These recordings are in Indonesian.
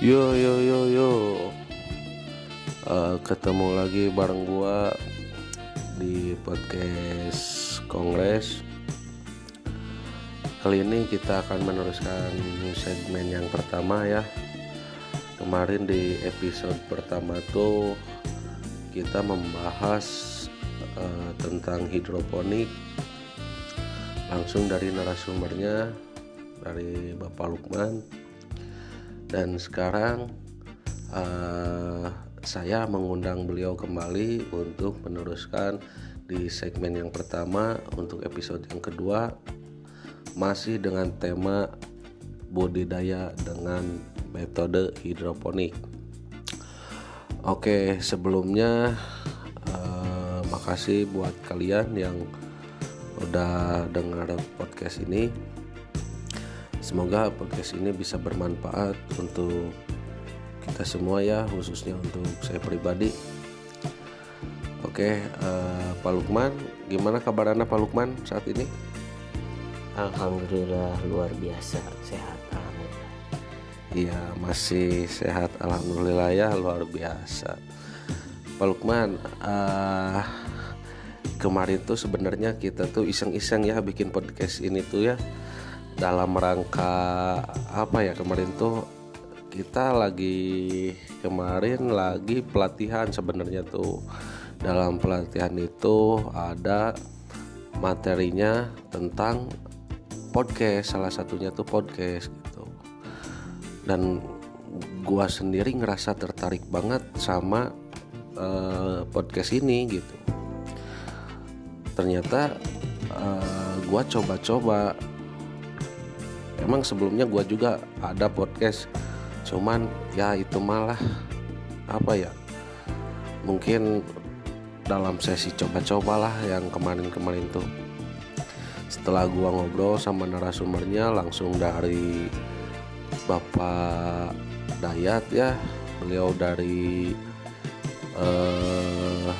Yo yo yo yo. Uh, Ketemu lagi bareng gua Di podcast Kongres. Kali ini kita akan meneruskan segmen yang pertama ya. Kemarin di episode pertama tuh Kita membahas uh, tentang hidroponik. Langsung dari narasumbernya Dari Bapak Lukman dan sekarang uh, saya mengundang beliau kembali untuk meneruskan di segmen yang pertama untuk episode yang kedua masih dengan tema budidaya dengan metode hidroponik. Oke, sebelumnya uh, makasih buat kalian yang udah dengar podcast ini Semoga podcast ini bisa bermanfaat untuk kita semua ya, khususnya untuk saya pribadi. Oke, uh, Pak Lukman, gimana kabar Anda Pak Lukman saat ini? Alhamdulillah luar biasa sehat alhamdulillah. Iya masih sehat alhamdulillah ya luar biasa. Pak Lukman, uh, kemarin tuh sebenarnya kita tuh iseng-iseng ya bikin podcast ini tuh ya dalam rangka apa ya kemarin tuh kita lagi kemarin lagi pelatihan sebenarnya tuh. Dalam pelatihan itu ada materinya tentang podcast salah satunya tuh podcast gitu. Dan gua sendiri ngerasa tertarik banget sama uh, podcast ini gitu. Ternyata uh, gua coba-coba emang sebelumnya gue juga ada podcast cuman ya itu malah apa ya mungkin dalam sesi coba-coba lah yang kemarin-kemarin tuh. Setelah gue ngobrol sama narasumbernya langsung dari Bapak Dayat ya beliau dari eh,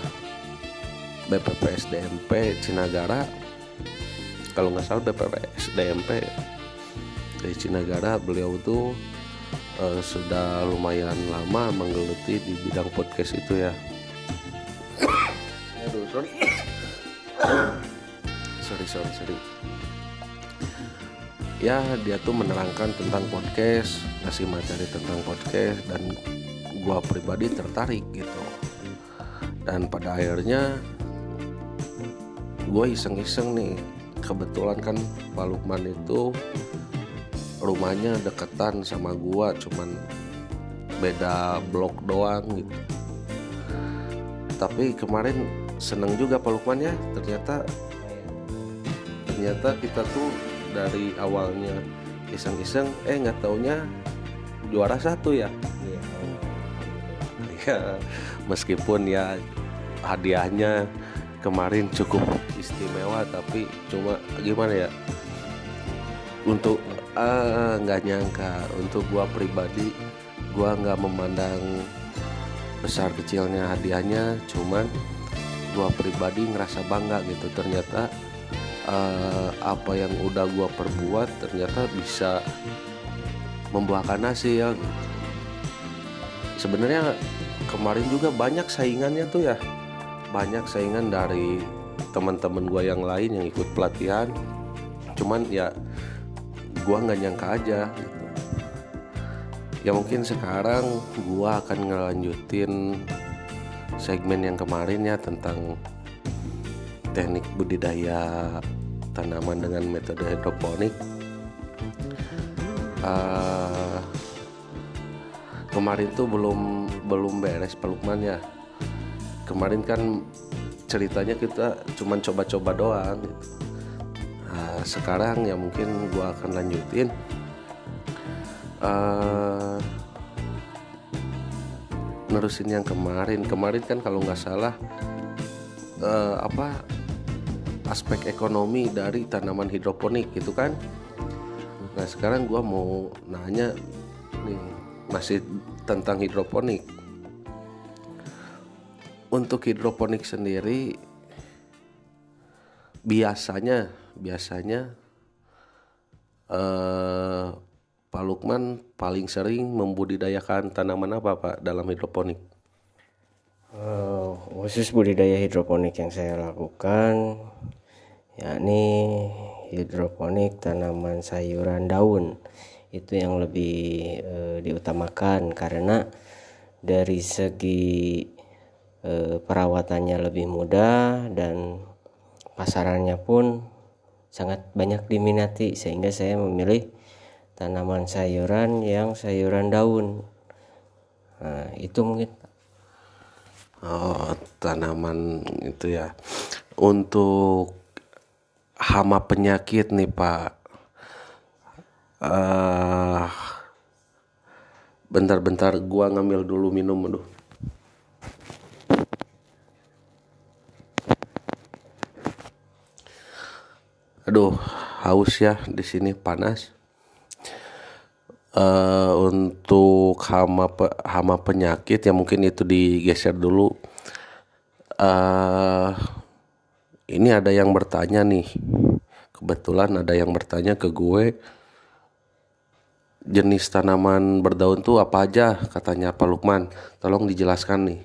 BPPSDMP Cinagara. Kalau nggak salah BPPSDMP dari Cinagara beliau tuh uh, sudah lumayan lama menggeluti di bidang podcast itu ya. Aduh sorry sorry sorry sorry. Ya dia tuh menerangkan tentang podcast ngasih materi tentang podcast dan gua pribadi tertarik gitu. Dan pada akhirnya gue iseng-iseng nih. Kebetulan kan Pak Lukman itu rumahnya deketan sama gua cuman beda blok doang gitu. Tapi kemarin seneng juga Pak Lukman ya ternyata ternyata kita tuh dari awalnya iseng-iseng eh nggak taunya juara satu ya. Ya meskipun ya hadiahnya kemarin cukup istimewa tapi cuma gimana ya untuk nggak uh, nyangka. Untuk gua pribadi gua nggak memandang besar kecilnya hadiahnya. Cuman gua pribadi ngerasa bangga gitu. Ternyata uh, apa yang udah gua perbuat ternyata bisa membuahkan hasil gitu. sebenarnya kemarin juga banyak saingannya tuh ya. Banyak saingan dari teman-teman gua yang lain yang ikut pelatihan. Cuman ya gua nggak nyangka aja gitu. Ya mungkin sekarang gua akan ngelanjutin segmen yang kemarin ya tentang teknik budidaya tanaman dengan metode hidroponik. Uh, kemarin tuh belum belum beres pelukman ya. Kemarin kan ceritanya kita cuman coba-coba doang gitu Nah, sekarang ya mungkin gue akan lanjutin. Uh, nerusin yang kemarin. Kemarin kan kalau nggak salah uh, apa aspek ekonomi dari tanaman hidroponik gitu kan? Nah sekarang gue mau nanya nih masih tentang hidroponik. Untuk hidroponik sendiri biasanya biasanya uh, Pak Lukman paling sering membudidayakan tanaman apa Pak dalam hidroponik? Uh, khusus budidaya hidroponik yang saya lakukan yakni hidroponik tanaman sayuran daun itu yang lebih uh, diutamakan karena dari segi uh, perawatannya lebih mudah dan pasarannya pun sangat banyak diminati sehingga saya memilih tanaman sayuran yang sayuran daun. Nah itu mungkin. Oh tanaman itu ya. Untuk hama penyakit nih pak. Uh, bentar-bentar gua ngambil dulu minum aduh aduh haus ya di sini panas. Uh, untuk hama pe, hama penyakit ya mungkin itu digeser dulu. Uh, ini ada yang bertanya nih. Kebetulan ada yang bertanya ke gue. Jenis tanaman berdaun tuh apa aja? Katanya Pak Lukman. Tolong dijelaskan nih.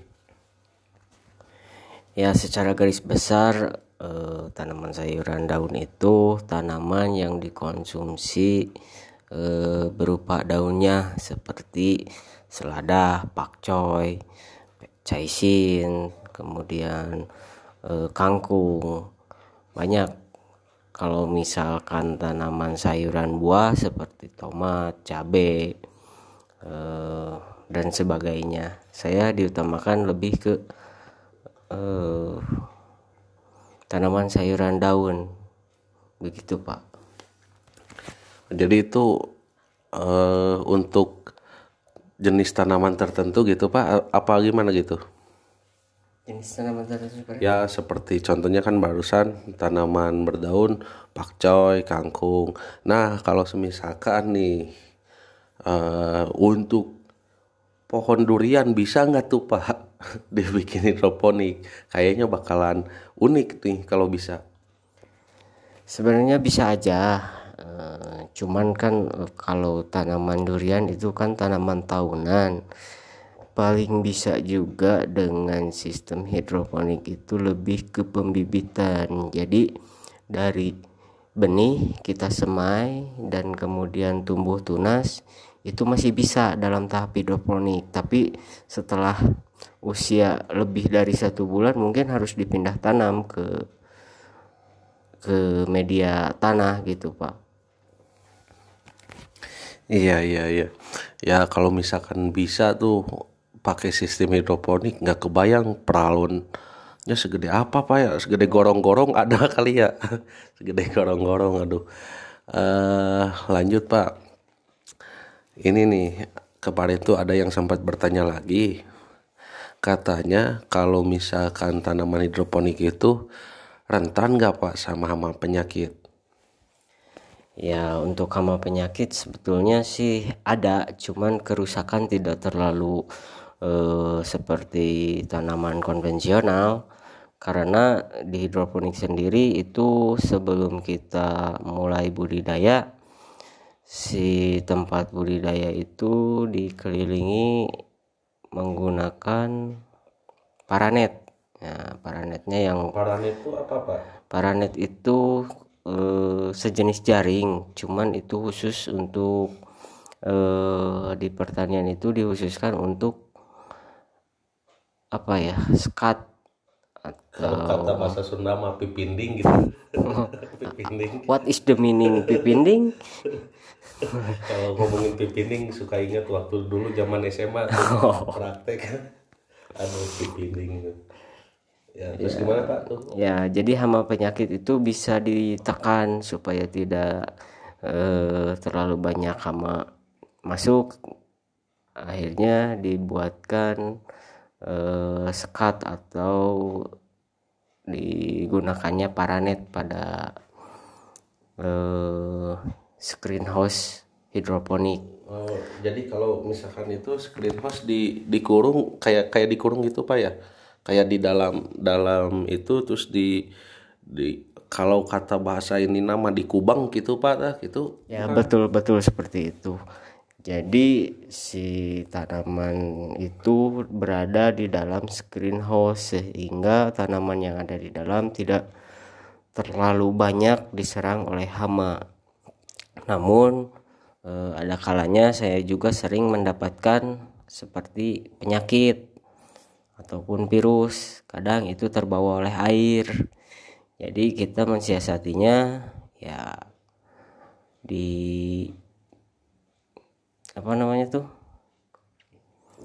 Ya secara garis besar eh, tanaman sayuran daun itu tanaman yang dikonsumsi e, berupa daunnya seperti selada, pakcoy, caisin, kemudian e, kangkung. Banyak kalau misalkan tanaman sayuran buah seperti tomat, cabai e, dan sebagainya. Saya diutamakan lebih ke e, tanaman sayuran daun. Begitu, Pak. Jadi itu uh, untuk jenis tanaman tertentu gitu pak apa gimana gitu? Jenis tanaman tertentu seperti ya seperti contohnya kan barusan tanaman berdaun pakcoy kangkung. Nah kalau semisalkan nih uh, untuk pohon durian bisa nggak tuh pak dibikin hidroponik. Kayaknya bakalan unik nih kalau bisa. Sebenarnya bisa aja. Eh, cuman kan eh, kalau tanaman durian itu kan tanaman tahunan. Paling bisa juga dengan sistem hidroponik itu lebih ke pembibitan. Jadi dari benih kita semai dan kemudian tumbuh tunas itu masih bisa dalam tahap hidroponik. Tapi setelah usia lebih dari satu bulan mungkin harus dipindah tanam ke ke media tanah gitu pak. Iya iya iya. Ya kalau misalkan bisa tuh pakai sistem hidroponik nggak kebayang peralunnya segede apa pak ya. Segede gorong-gorong ada kali ya. Segede gorong-gorong aduh. Uh, lanjut pak. Ini nih kemarin tuh ada yang sempat bertanya lagi katanya kalau misalkan tanaman hidroponik itu rentan nggak pak sama hama penyakit? Ya untuk hama penyakit sebetulnya sih ada, cuman kerusakan tidak terlalu eh, seperti tanaman konvensional. Karena di hidroponik sendiri itu sebelum kita mulai budidaya si tempat budidaya itu dikelilingi menggunakan paranet. Ya, paranetnya yang paranet itu apa pak? Paranet itu uh, sejenis jaring cuman itu khusus untuk uh, di pertanian itu dikhususkan untuk apa ya skat atau kata bahasa Sunda mah pipinding gitu pipinding what is the meaning pipinding kalau ngomongin pipinding suka ingat waktu dulu zaman SMA oh. praktek aduh pipinding Ya, terus ya, gimana Pak tuh? Ya, jadi hama penyakit itu bisa ditekan supaya tidak eh, terlalu banyak hama masuk. Akhirnya dibuatkan eh, sekat atau digunakannya paranet pada eh, screen house hidroponik. Oh, jadi kalau misalkan itu screen house di dikurung kayak kayak dikurung gitu Pak ya? kayak di dalam dalam itu terus di di kalau kata bahasa ini nama di Kubang gitu Pak gitu ya betul betul seperti itu jadi si tanaman itu berada di dalam greenhouse sehingga tanaman yang ada di dalam tidak terlalu banyak diserang oleh hama. Namun eh, ada kalanya saya juga sering mendapatkan seperti penyakit ataupun virus. Kadang itu terbawa oleh air. Jadi kita mensiasatinya ya di apa namanya tuh?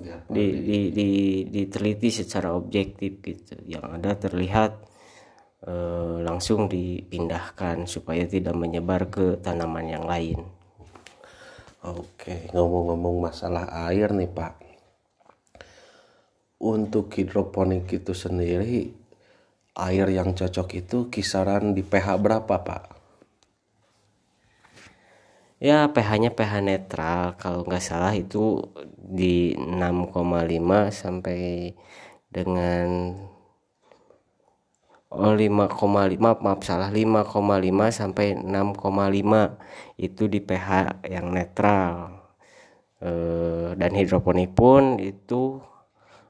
Ya, di, di, di, diteliti secara objektif gitu. Yang ada terlihat eh, langsung dipindahkan supaya tidak menyebar ke tanaman yang lain. Oke ngomong-ngomong masalah air nih Pak. Untuk hidroponik itu sendiri air yang cocok itu kisaran di pH berapa Pak? Ya pH-nya pH netral. Kalau nggak salah itu di 6,5 sampai dengan oh 5,5 maaf, maaf salah 5,5 sampai 6,5 itu di pH yang netral. Eh, dan hidroponik pun itu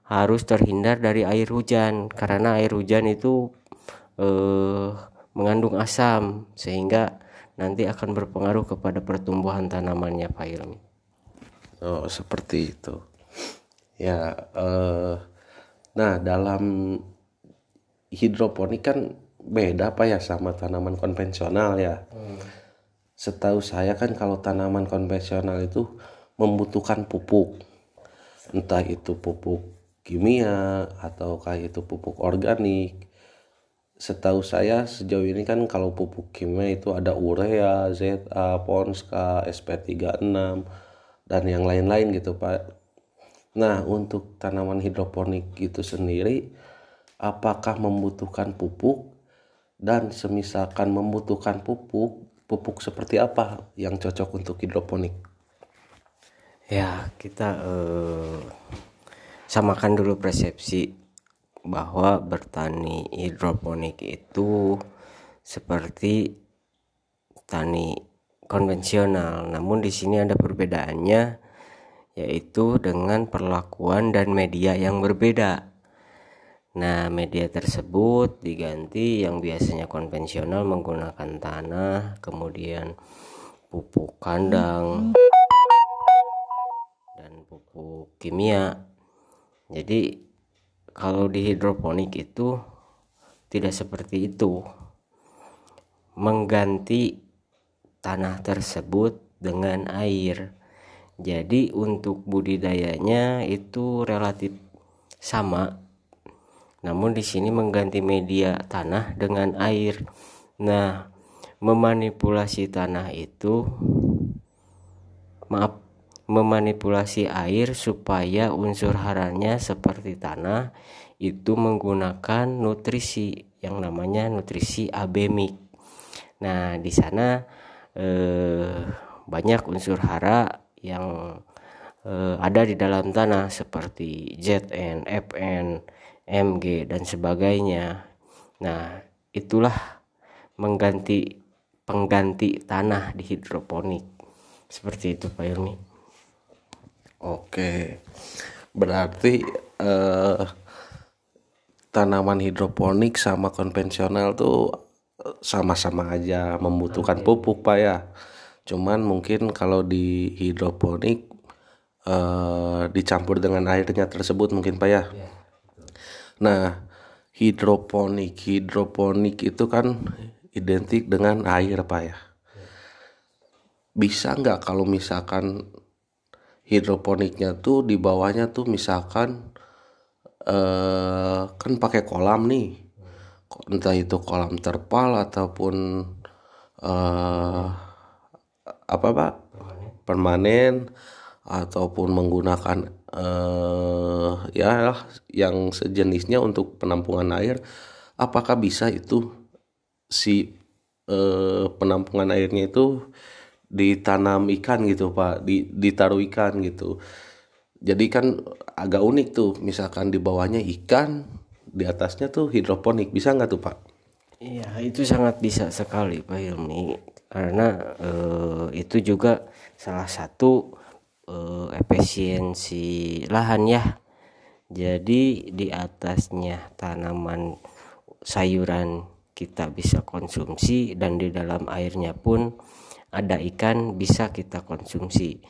harus terhindar dari air hujan. Karena air hujan itu eh, mengandung asam sehingga nanti akan berpengaruh kepada pertumbuhan tanamannya Pak Ilmi. Oh seperti itu. Ya, eh, nah dalam hidroponik kan beda apa ya sama tanaman konvensional ya. Hmm. Setahu saya kan kalau tanaman konvensional itu membutuhkan pupuk, entah itu pupuk kimia ataukah itu pupuk organik setahu saya sejauh ini kan kalau pupuk kimia itu ada urea, ZA, Ponska, SP36 dan yang lain-lain gitu Pak. Nah untuk tanaman hidroponik itu sendiri apakah membutuhkan pupuk dan semisalkan membutuhkan pupuk pupuk seperti apa yang cocok untuk hidroponik? Ya kita eh, samakan dulu persepsi bahwa bertani hidroponik itu seperti tani konvensional. Namun di sini ada perbedaannya yaitu dengan perlakuan dan media yang berbeda. Nah, media tersebut diganti yang biasanya konvensional menggunakan tanah, kemudian pupuk kandang dan pupuk kimia. Jadi kalau di hidroponik itu tidak seperti itu. Mengganti tanah tersebut dengan air. Jadi untuk budidayanya itu relatif sama. Namun di sini mengganti media tanah dengan air. Nah memanipulasi tanah itu maaf memanipulasi air supaya unsur haranya seperti tanah itu menggunakan nutrisi yang namanya nutrisi abemik. Nah, di sana eh, banyak unsur hara yang eh, ada di dalam tanah seperti Zn, Fn, Mg dan sebagainya. Nah, itulah mengganti pengganti tanah di hidroponik. Seperti itu Pak Ilmi. Oke, berarti eh, tanaman hidroponik sama konvensional tuh sama-sama aja membutuhkan pupuk pak ya. Cuman mungkin kalau di hidroponik eh, dicampur dengan airnya tersebut mungkin pak ya. Iya, nah, hidroponik hidroponik itu kan identik dengan air pak ya. Bisa nggak kalau misalkan hidroponiknya tuh di bawahnya tuh misalkan eh kan pakai kolam nih. Entah itu kolam terpal ataupun eh apa pak? Permanen. Ataupun menggunakan eh ya yang sejenisnya untuk penampungan air. Apakah bisa itu si eh, penampungan airnya itu ditanam ikan gitu pak. Di ditaruh ikan gitu. Jadi kan agak unik tuh misalkan di bawahnya ikan di atasnya tuh hidroponik. Bisa nggak tuh pak? Iya itu sangat bisa sekali Pak Hilmi. Karena eh, itu juga salah satu eh, efisiensi lahan ya. Jadi di atasnya tanaman sayuran kita bisa konsumsi dan di dalam airnya pun ada ikan bisa kita konsumsi.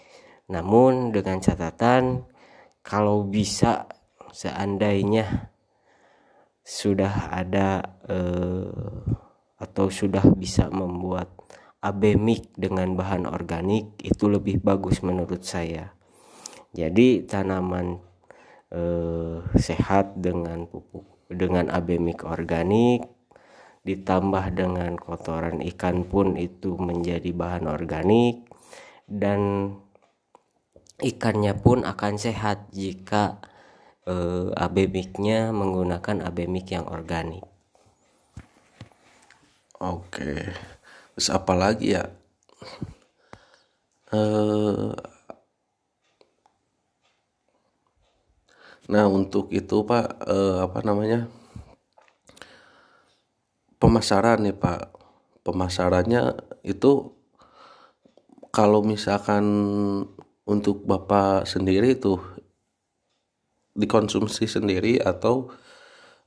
Namun dengan catatan kalau bisa seandainya sudah ada eh, atau sudah bisa membuat abemik dengan bahan organik itu lebih bagus menurut saya. Jadi tanaman eh, sehat dengan pupuk dengan abemik organik ditambah dengan kotoran ikan pun itu menjadi bahan organik dan ikannya pun akan sehat jika eh, abemiknya menggunakan abemik yang organik. Oke, terus apa lagi ya? Eh, nah untuk itu pak eh, apa namanya pemasaran nih pak. Pemasarannya itu kalau misalkan untuk bapak sendiri itu dikonsumsi sendiri atau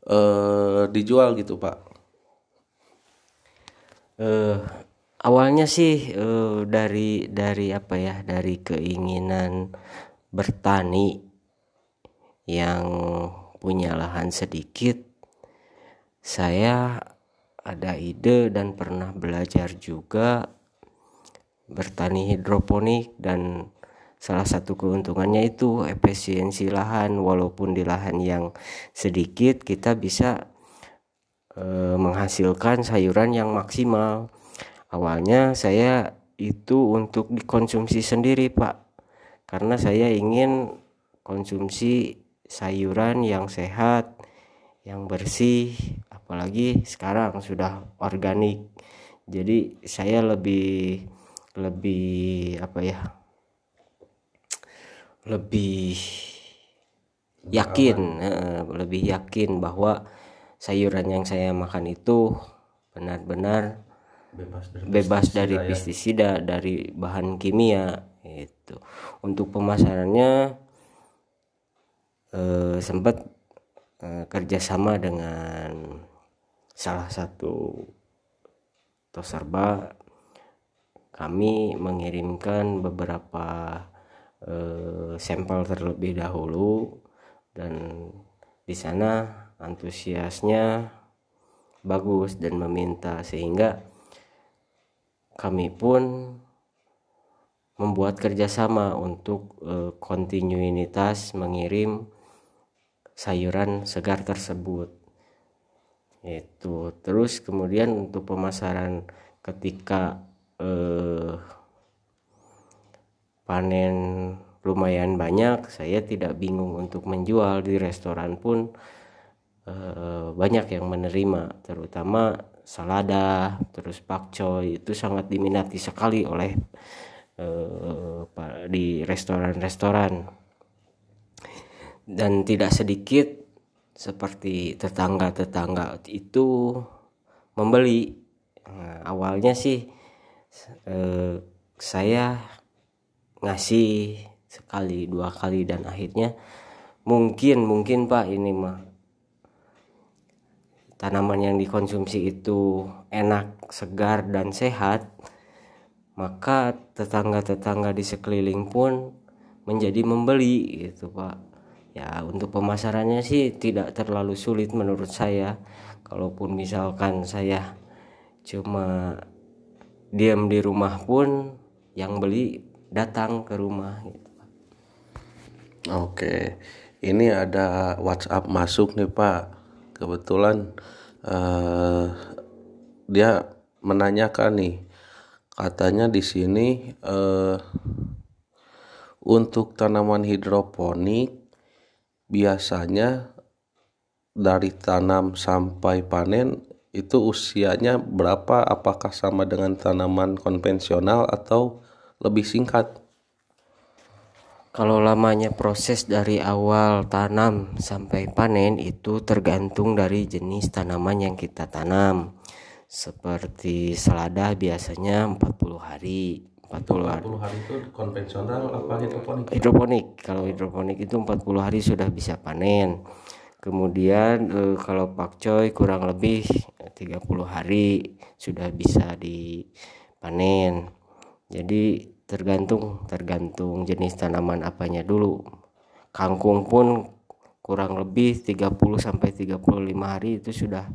eh, dijual gitu pak? Eh, awalnya sih eh, dari dari apa ya dari keinginan bertani yang punya lahan sedikit saya ada ide dan pernah belajar juga bertani hidroponik dan salah satu keuntungannya itu efisiensi lahan. Walaupun di lahan yang sedikit kita bisa e, menghasilkan sayuran yang maksimal. Awalnya saya itu untuk dikonsumsi sendiri pak. Karena saya ingin konsumsi sayuran yang sehat, yang bersih, apalagi sekarang sudah organik. Jadi saya lebih lebih apa ya? Lebih yakin, lebih yakin bahwa sayuran yang saya makan itu benar-benar bebas dari bebas pestisida, dari, pestisida ya. dari bahan kimia itu. Untuk pemasarannya eh, sempat eh, kerjasama dengan salah satu toserba kami mengirimkan beberapa eh, sampel terlebih dahulu dan di sana antusiasnya bagus dan meminta sehingga kami pun membuat kerjasama untuk eh, kontinuitas mengirim sayuran segar tersebut itu terus kemudian untuk pemasaran ketika eh, panen lumayan banyak saya tidak bingung untuk menjual di restoran pun eh, banyak yang menerima terutama salada terus pakcoy itu sangat diminati sekali oleh eh, di restoran-restoran. Dan tidak sedikit seperti tetangga-tetangga itu membeli. Nah, awalnya sih eh, saya ngasih sekali dua kali dan akhirnya mungkin mungkin pak ini mah tanaman yang dikonsumsi itu enak segar dan sehat maka tetangga-tetangga di sekeliling pun menjadi membeli gitu pak ya untuk pemasarannya sih tidak terlalu sulit menurut saya. Kalaupun misalkan saya cuma diam di rumah pun yang beli datang ke rumah gitu. Oke ini ada WhatsApp masuk nih Pak. Kebetulan uh, dia menanyakan nih katanya di sini uh, untuk tanaman hidroponik biasanya dari tanam sampai panen itu usianya berapa? Apakah sama dengan tanaman konvensional atau lebih singkat? Kalau lamanya proses dari awal tanam sampai panen itu tergantung dari jenis tanaman yang kita tanam. Seperti selada biasanya 40 hari 40 hari. 40 hari itu konvensional apa hidroponik? Hidroponik. Kalau hidroponik itu 40 hari sudah bisa panen. Kemudian eh, kalau pakcoy kurang lebih 30 hari sudah bisa dipanen. Jadi tergantung tergantung jenis tanaman apanya dulu. Kangkung pun kurang lebih 30 sampai 35 hari itu sudah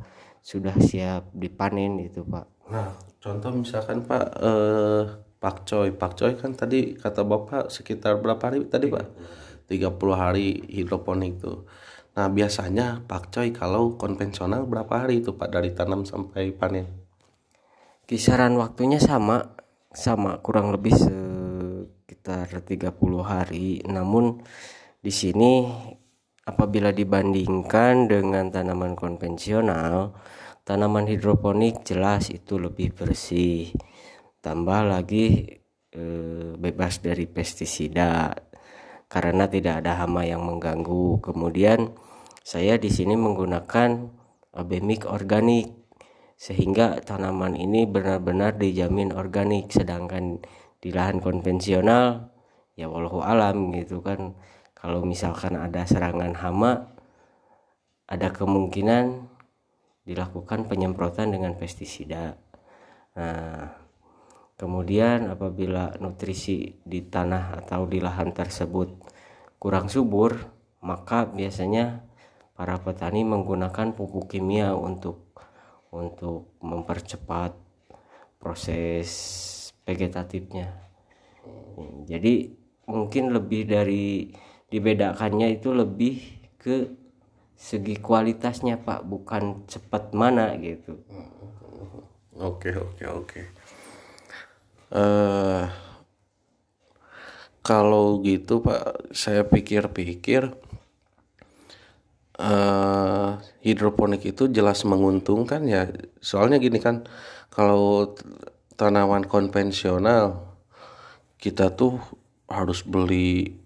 sudah siap dipanen itu Pak. Nah contoh misalkan Pak eh, pakcoy. Pakcoy kan tadi kata Bapak sekitar berapa hari? Tadi Pak? 30 hari hidroponik tuh. Nah biasanya pakcoy kalau konvensional berapa hari itu Pak dari tanam sampai panen? Kisaran waktunya sama. Sama kurang lebih sekitar 30 hari. Namun di sini apabila dibandingkan dengan tanaman konvensional tanaman hidroponik jelas itu lebih bersih tambah lagi e, bebas dari pestisida. Karena tidak ada hama yang mengganggu. Kemudian saya di sini menggunakan abemik organik sehingga tanaman ini benar-benar dijamin organik. Sedangkan di lahan konvensional ya walau alam gitu kan. Kalau misalkan ada serangan hama ada kemungkinan dilakukan penyemprotan dengan pestisida. Nah Kemudian apabila nutrisi di tanah atau di lahan tersebut kurang subur, maka biasanya para petani menggunakan pupuk kimia untuk untuk mempercepat proses vegetatifnya. Jadi mungkin lebih dari dibedakannya itu lebih ke segi kualitasnya Pak, bukan cepat mana gitu. Oke, oke, oke uh, kalau gitu pak saya pikir-pikir uh, hidroponik itu jelas menguntungkan ya. Soalnya gini kan kalau tanaman konvensional kita tuh harus beli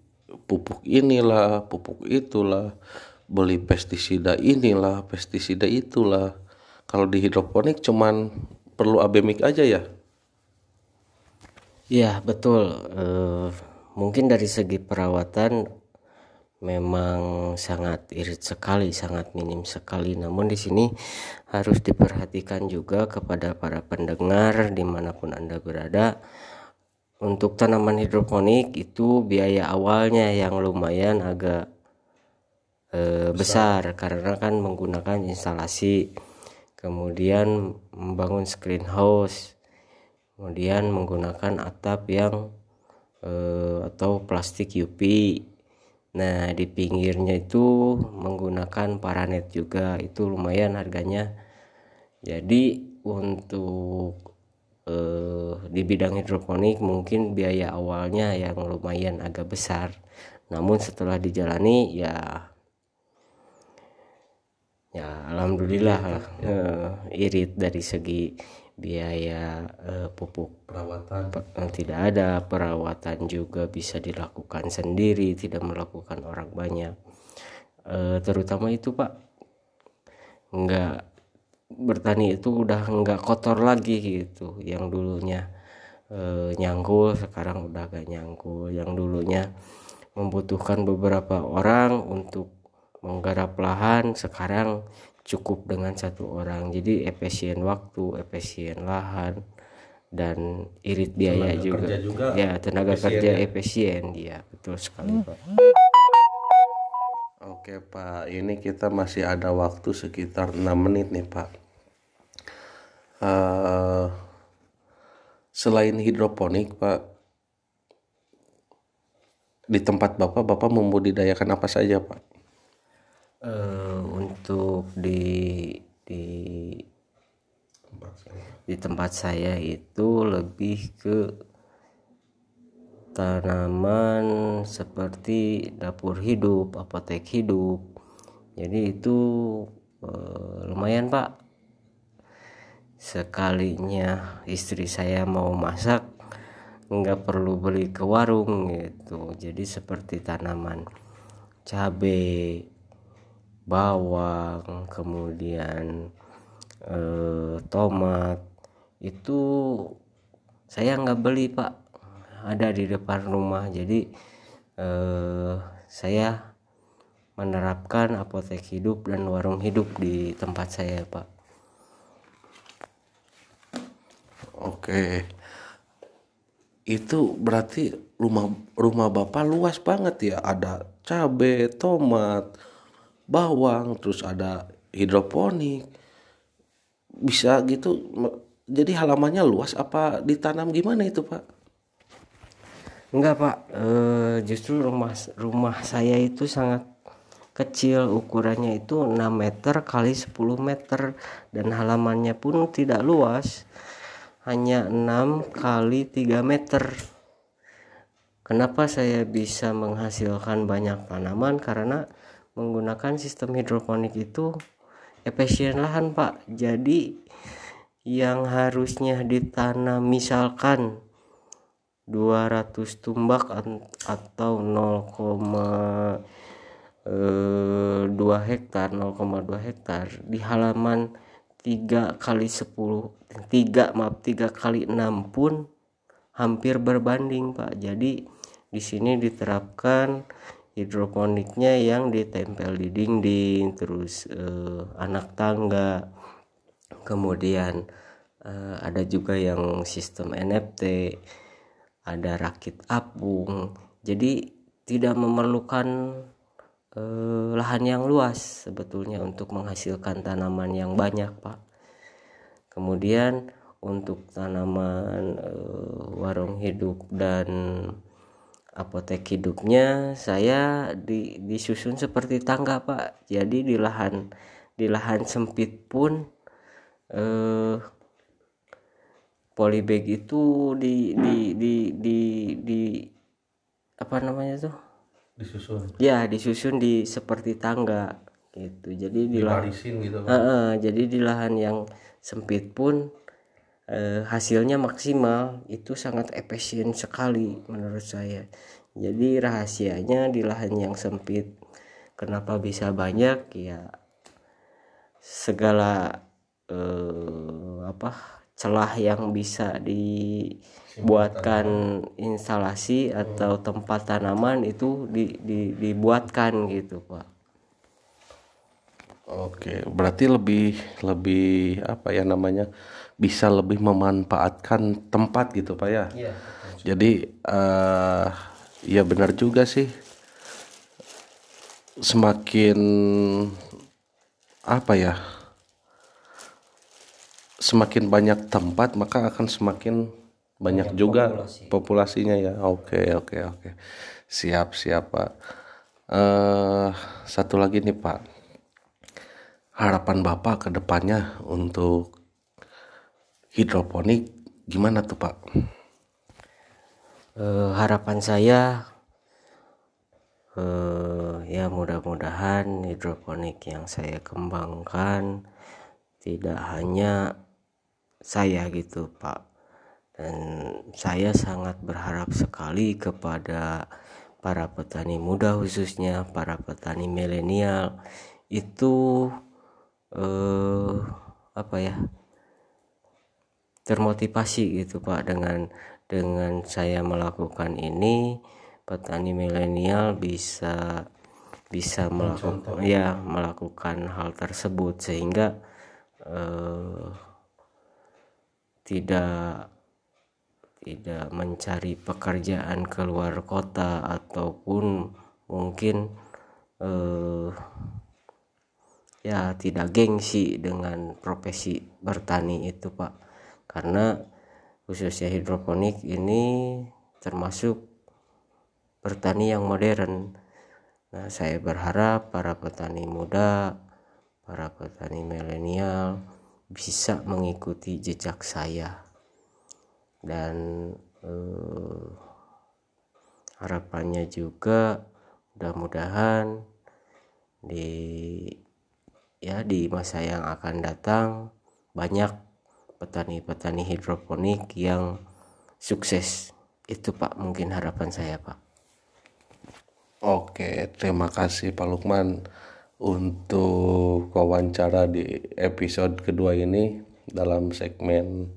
pupuk inilah pupuk itulah beli pestisida inilah pestisida itulah. Kalau di hidroponik cuman perlu abemik aja ya Iya betul. Uh, mungkin dari segi perawatan memang sangat irit sekali, sangat minim sekali. Namun di sini harus diperhatikan juga kepada para pendengar di mana pun anda berada. Untuk tanaman hidroponik itu biaya awalnya yang lumayan agak uh, besar. besar karena kan menggunakan instalasi, kemudian membangun screen house kemudian menggunakan atap yang eh, atau plastik UV nah di pinggirnya itu menggunakan paranet juga. Itu lumayan harganya. Jadi untuk eh, di bidang hidroponik mungkin biaya awalnya yang lumayan agak besar. Namun setelah dijalani ya ya alhamdulillah eh, irit dari segi biaya uh, pupuk perawatan. Uh, tidak ada perawatan juga bisa dilakukan sendiri tidak melakukan orang banyak. Uh, terutama itu pak nggak bertani itu udah nggak kotor lagi gitu. Yang dulunya nyangkul sekarang udah gak nyangkul yang dulunya membutuhkan beberapa orang untuk menggarap lahan sekarang cukup dengan satu orang. Jadi efisien waktu efisien lahan dan irit biaya tenaga juga. juga ya tenaga kerja ya? efisien. Ya betul sekali pak. Oke pak. Ini kita masih ada waktu sekitar 6 menit nih pak. Uh, selain hidroponik pak di tempat bapak bapak membudidayakan apa saja pak uh, untuk di di di tempat saya itu lebih ke tanaman seperti dapur hidup, apotek hidup. Jadi itu uh, lumayan pak. Sekalinya istri saya mau masak nggak perlu beli ke warung gitu. Jadi seperti tanaman cabai, bawang kemudian eh, tomat itu saya nggak beli pak ada di depan rumah jadi eh, saya menerapkan apotek hidup dan warung hidup di tempat saya pak Oke. Itu berarti rumah rumah Bapak luas banget ya. Ada cabe, tomat, bawang, terus ada hidroponik. Bisa gitu. Jadi halamannya luas apa ditanam gimana itu, Pak? enggak pak Eh, justru rumah rumah saya itu sangat kecil ukurannya itu 6 meter kali 10 meter dan halamannya pun tidak luas hanya 6 kali 3 meter kenapa saya bisa menghasilkan banyak tanaman karena menggunakan sistem hidroponik itu efisien lahan pak. Jadi yang harusnya ditanam misalkan 200 tumbak atau 0,2 hektar 0,2 hektar di halaman 3 kali 10 3 maaf 3 kali 6 pun hampir berbanding Pak. Jadi di sini diterapkan hidroponiknya yang ditempel di dinding terus eh, anak tangga. Kemudian eh, ada juga yang sistem NFT ada rakit apung. Jadi tidak memerlukan eh, lahan yang luas sebetulnya untuk menghasilkan tanaman yang banyak pak. Kemudian untuk tanaman eh, warung hidup dan apotek hidupnya saya di, disusun seperti tangga pak jadi di lahan di lahan sempit pun eh, polybag itu di di di di di apa namanya tuh Disusun. ya disusun di seperti tangga gitu jadi di lahan gitu. Eh, eh, jadi di lahan yang sempit pun eh, hasilnya maksimal itu sangat efisien sekali menurut saya. Jadi rahasianya di lahan yang sempit. Kenapa bisa banyak? Ya segala eh, apa celah yang bisa dibuatkan instalasi atau tempat tanaman itu di, di, dibuatkan gitu pak. Oke, berarti lebih lebih apa ya namanya bisa lebih memanfaatkan tempat gitu pak ya. Iya. Jadi uh, ya benar juga sih. Semakin apa ya? Semakin banyak tempat maka akan semakin banyak, juga populasi. populasinya ya. Oke oke oke. Siap siap pak. Eh satu lagi nih pak. Harapan bapak ke depannya untuk hidroponik gimana tuh pak? Eh, harapan saya eh, ya mudah-mudahan hidroponik yang saya kembangkan tidak hanya saya gitu Pak dan saya sangat berharap sekali kepada para petani muda khususnya para petani milenial itu eh, apa ya termotivasi gitu Pak dengan dengan saya melakukan ini petani milenial bisa bisa melakukan ya melakukan hal tersebut sehingga eh, tidak tidak mencari pekerjaan keluar kota ataupun mungkin eh, ya tidak gengsi dengan profesi bertani itu Pak karena khususnya hidroponik ini termasuk bertani yang modern. Nah saya berharap para petani muda para petani milenial bisa mengikuti jejak saya. Dan eh, harapannya juga mudah-mudahan di ya di masa yang akan datang banyak petani-petani hidroponik yang sukses itu Pak mungkin harapan saya Pak Oke, terima kasih Pak Lukman untuk wawancara di episode kedua ini dalam segmen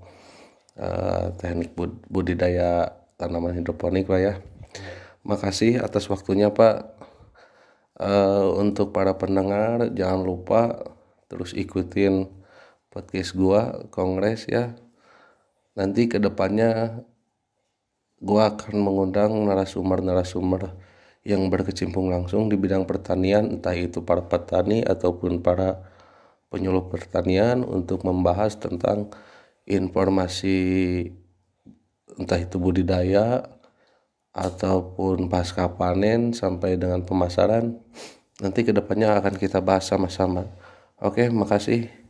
uh, teknik bud budidaya tanaman hidroponik Pak ya. Makasih atas waktunya Pak. Uh, untuk para pendengar jangan lupa terus ikutin podcast gua kongres ya. Nanti ke depannya gua akan mengundang narasumber-narasumber yang berkecimpung langsung di bidang pertanian entah itu para petani ataupun para penyuluh pertanian untuk membahas tentang informasi entah itu budidaya ataupun pasca panen sampai dengan pemasaran. Nanti ke depannya akan kita bahas sama-sama. Oke makasih